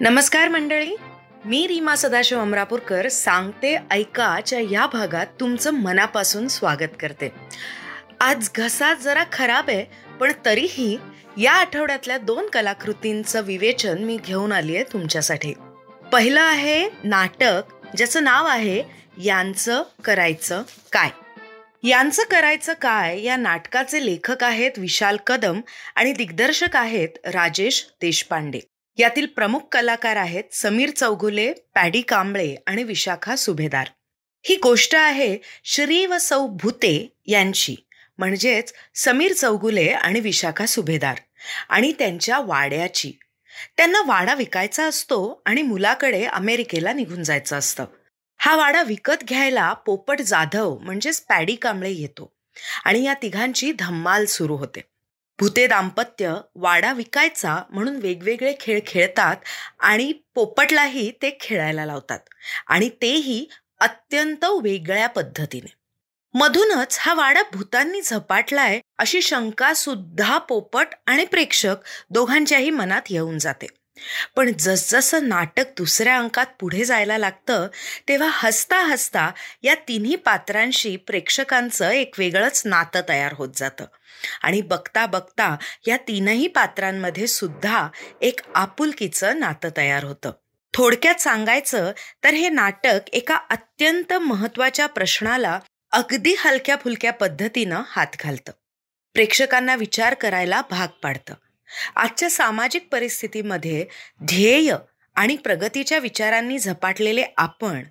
नमस्कार मंडळी. मी रीमा सदाशिव अमरापूरकर सांगते ऐकाच्या या भागात तुमचं मनापासून स्वागत करते. आज घसा जरा खराब आहे पण तरीही या आठवड्यातल्या दोन कलाकृतींचं विवेचन मी घेऊन आली आहे तुमच्यासाठी. पहिलं आहे नाटक ज्याचं नाव आहे यांचं करायचं काय? यांचं करायचं काय? या नाटकाचे लेखक आहेत विशाल कदम आणि दिग्दर्शक आहेत राजेश देशपांडे. यातील प्रमुख कलाकार आहेत समीर चौगुले पॅडी कांबळे आणि विशाखा सुभेदार. ही गोष्ट आहे श्री व सौ भूते यांची म्हणजेच समीर चौगुले आणि विशाखा सुभेदार आणि त्यांच्या वाड्याची. त्यांना वाडा विकायचा असतो आणि मुलाकडे अमेरिकेला निघून जायचं असतं. हा वाडा विकत घ्यायला पोपट जाधव म्हणजेच पॅडी कांबळे येतो आणि या तिघांची धम्माल सुरू होते. भूते दाम्पत्य वाडा विकायचा म्हणून वेगवेगळे खेळ खेळतात आणि पोपटलाही ते खेळायला लावतात. आणि तेही अत्यंत वेगळ्या पद्धतीने. मधूनच हा वाडा भूतांनी झपाटलाय अशी शंका सुद्धा पोपट आणि प्रेक्षक दोघांच्याही मनात येऊन जाते. पण जसजसं नाटक दुसऱ्या अंकात पुढे जायला लागतं तेव्हा हसता हसता या तिन्ही पात्रांशी प्रेक्षकांचं एक वेगळंच नातं तयार होत जातं. आणि बघता बघता या तीनही पात्रांमध्ये सुद्धा एक आपुलकीचं नातं तयार होतं. थोडक्यात सांगायचं तर हे नाटक एका अत्यंत महत्त्वाच्या प्रश्नाला अगदी हलक्या फुलक्या पद्धतीनं हात घालतं. प्रेक्षकांना विचार करायला भाग पाडतं. आजच्या सामाजिक परिस्थितीमध्ये ध्येय आणि प्रगतीच्या विचारांनी झपाटलेले आपण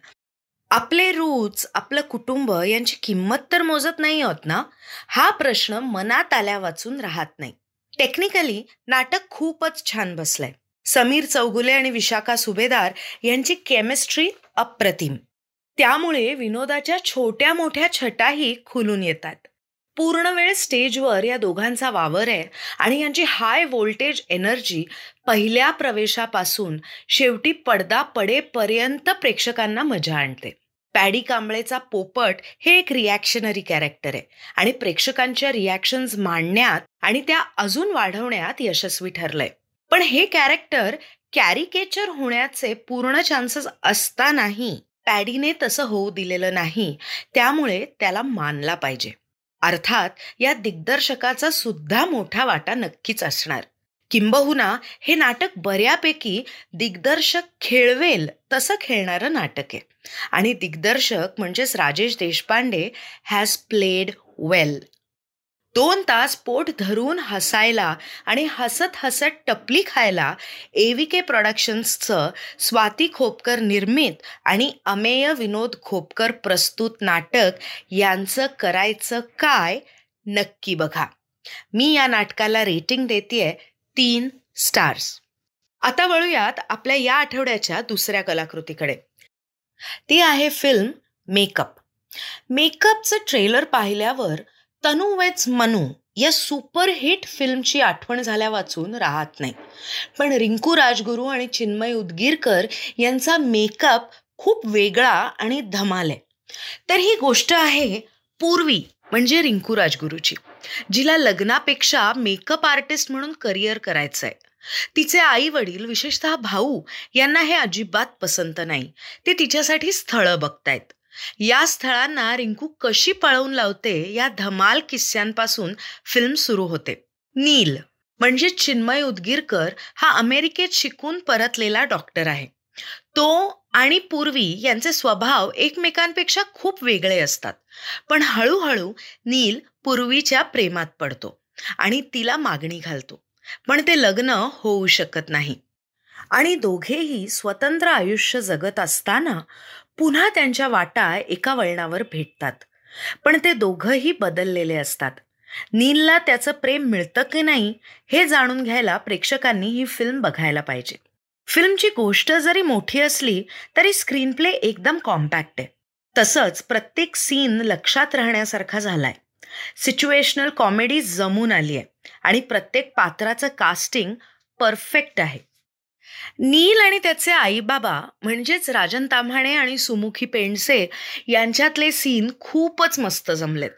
आपले रूच आपलं कुटुंब यांची किंमत तर मोजत नाही आहोत ना? हा प्रश्न मनात आल्या वाचून राहत नाही. टेक्निकली नाटक खूपच छान बसलंय. समीर चौगुले आणि विशाखा सुभेदार यांची केमिस्ट्री अप्रतिम. त्यामुळे विनोदाच्या छोट्या मोठ्या छटाही खुलून येतात. पूर्ण वेळ स्टेजवर या दोघांचा वावर आहे आणि यांची हाय व्होल्टेज एनर्जी पहिल्या प्रवेशापासून शेवटी पडदा पडेपर्यंत प्रेक्षकांना मजा आणते. पॅडी कांबळेचा पोपट हे एक रिॲक्शनरी कॅरेक्टर आहे आणि प्रेक्षकांच्या रिॲक्शन्स मांडण्यात आणि त्या अजून वाढवण्यात यशस्वी ठरलंय. पण हे कॅरेक्टर कॅरिकेचर होण्याचे पूर्ण चान्सेस असतानाही पॅडीने तसं होऊ दिलेलं नाही त्यामुळे त्याला मानला पाहिजे. अर्थात या दिग्दर्शकाचा सुद्धा मोठा वाटा नक्कीच असणार. किंबहुना हे नाटक बऱ्यापैकी दिग्दर्शक खेळवेल तसं खेळणारं नाटक आहे. आणि दिग्दर्शक म्हणजेच Rajesh Deshpande has played well दोन तास पोट धरून हसायला आणि हसत हसत टपली खायला एव्हीके प्रोडक्शन्सचं स्वाती खोपकर निर्मित आणि अमेय विनोद खोपकर प्रस्तुत नाटक यांचं करायचं काय नक्की बघा. मी या नाटकाला रेटिंग देते तीन स्टार्स आता वळूयात आपल्या या आठवड्याच्या दुसऱ्या कलाकृतीकडे. ती आहे फिल्म मेकअप मेकअपचं ट्रेलर पाहिल्यावर तनु वेच मनू या सुपरहिट फिल्मची आठवण झाल्या वाचून राहत नाही. पण रिंकू राजगुरू आणि चिन्मय उदगीरकर यांचा मेकअप खूप वेगळा आणि धमाल आहे. तर ही गोष्ट आहे पूर्वी म्हणजे रिंकू राजगुरूची जिला लग्नापेक्षा मेकअप आर्टिस्ट म्हणून करिअर करायचं आहे तिचे आई वडील विशेषतः भाऊ यांना हे अजिबात पसंत नाही. ते तिच्यासाठी स्थळं बघतायत. या स्थळांना रिंकू कशी पळवून लावते या धमाल किस्स्यांपासून फिल्म सुरू होते. नील म्हणजे चिन्मय उदगीरकर हा अमेरिकेत शिकून परतलेला डॉक्टर आहे. तो आणि पूर्वी यांचे स्वभाव एकमेकांपेक्षा खूप वेगळे असतात. पण हळूहळू नील पूर्वीच्या प्रेमात पडतो आणि तिला मागणी घालतो. पण ते लग्न होऊ शकत नाही. आणि दोघेही स्वतंत्र आयुष्य जगत असताना पुन्हा त्यांच्या वाटा एका वळणावर भेटतात. पण ते दोघंही बदललेले असतात. नीलला त्याचं प्रेम मिळतं की नाही हे जाणून घ्यायला प्रेक्षकांनी ही फिल्म बघायला पाहिजे. फिल्मची गोष्ट जरी मोठी असली तरी स्क्रीन प्ले एकदम कॉम्पॅक्ट आहे. तसंच प्रत्येक सीन लक्षात राहण्यासारखा झालाय. सिच्युएशनल कॉमेडी जमून आली आहे आणि प्रत्येक पात्राचं कास्टिंग परफेक्ट आहे. नील आणि त्याचे आई बाबा म्हणजेच राजन ताम्हाणे आणि सुमुखी पेंडसे यांच्यातले सीन खूपच मस्त जमलेत.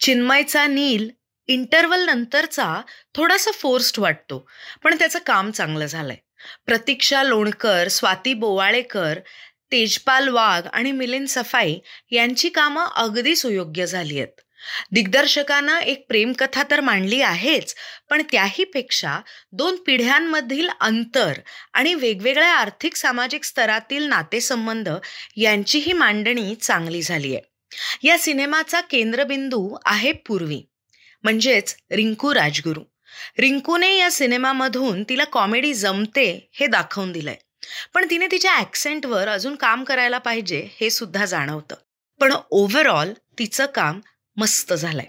चिन्मयचा नील इंटरवल नंतरचा थोडासा फोर्स्ड वाटतो पण त्याचं काम चांगलं झालंय. प्रतीक्षा लोणकर स्वाती बोवाळेकर तेजपाल वाघ आणि मिलिंद सफाई यांची कामं अगदी सुयोग्य झाली आहेत दिग्दर्शकानं एक प्रेमकथा तर मांडली आहेच पण त्याही पेक्षा दोन पिढ्यांमधील अंतर आणि वेगवेगळ्या आर्थिक सामाजिक स्तरातील नातेसंबंध यांचीही मांडणी चांगली झाली आहे या सिनेमाचा केंद्रबिंदू आहे पूर्वी म्हणजेच रिंकू राजगुरू. रिंकूने या सिनेमामधून तिला कॉमेडी जमते हे दाखवून दिलंय पण तिने तिच्या ॲक्सेंटवर अजून काम करायला पाहिजे हे सुद्धा जाणवतं. पण ओव्हरऑल तिचं काम मस्त झालाय.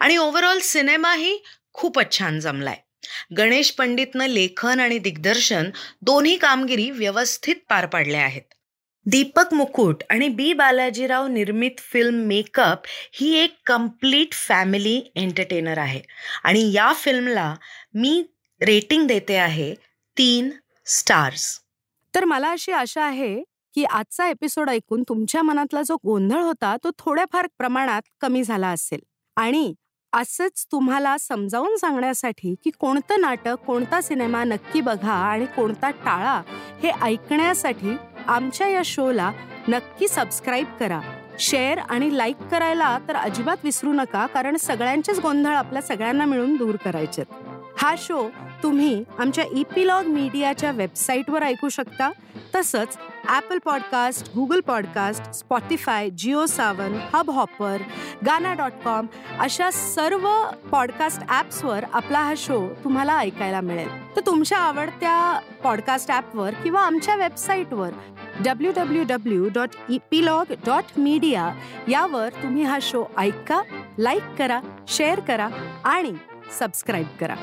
आणि ओव्हरऑल सिनेमाही खूपच छान जमलाय. गणेश पंडितनं लेखन आणि दिग्दर्शन दोन्ही कामगिरी व्यवस्थित पार पाडल्या आहेत. दीपक मुकुट आणि बी बालाजीराव निर्मित फिल्म मेकअप ही एक कंप्लीट फॅमिली एंटरटेनर आहे. आणि या फिल्मला मी रेटिंग देते आहे तीन स्टार्स तर मला अशी आशा आहे की आजचा एपिसोड ऐकून तुमच्या मनातला जो गोंधळ होता तो थोड्याफार प्रमाणात कमी झाला असेल. आणि असंच तुम्हाला समजावून सांगण्यासाठी की कोणतं नाटक कोणता सिनेमा नक्की बघा आणि कोणता टाळा हे ऐकण्यासाठी आमच्या या शोला नक्की सबस्क्राईब करा. शेअर आणि लाईक करायला तर अजिबात विसरू नका कारण सगळ्यांचेच गोंधळ आपल्या सगळ्यांना मिळून दूर करायचे हा शो तुम्ही आमच्या ईपीलॉग मीडियाच्या वेबसाईटवर ऐकू शकता. तसंच Apple podcast Google podcast Spotify Jio Saavn Hubhopper Gaana dot com अशा सर्व पॉडकास्ट ॲप्सवर आपला हा शो तुम्हाला ऐकायला मिळेल. तर तुमच्या आवडत्या पॉडकास्ट ॲपवर किंवा आमच्या वेबसाईटवर W W W dot Epilogue dot media यावर तुम्ही हा शो ऐका लाईक करा शेअर करा आणि सबस्क्राईब करा.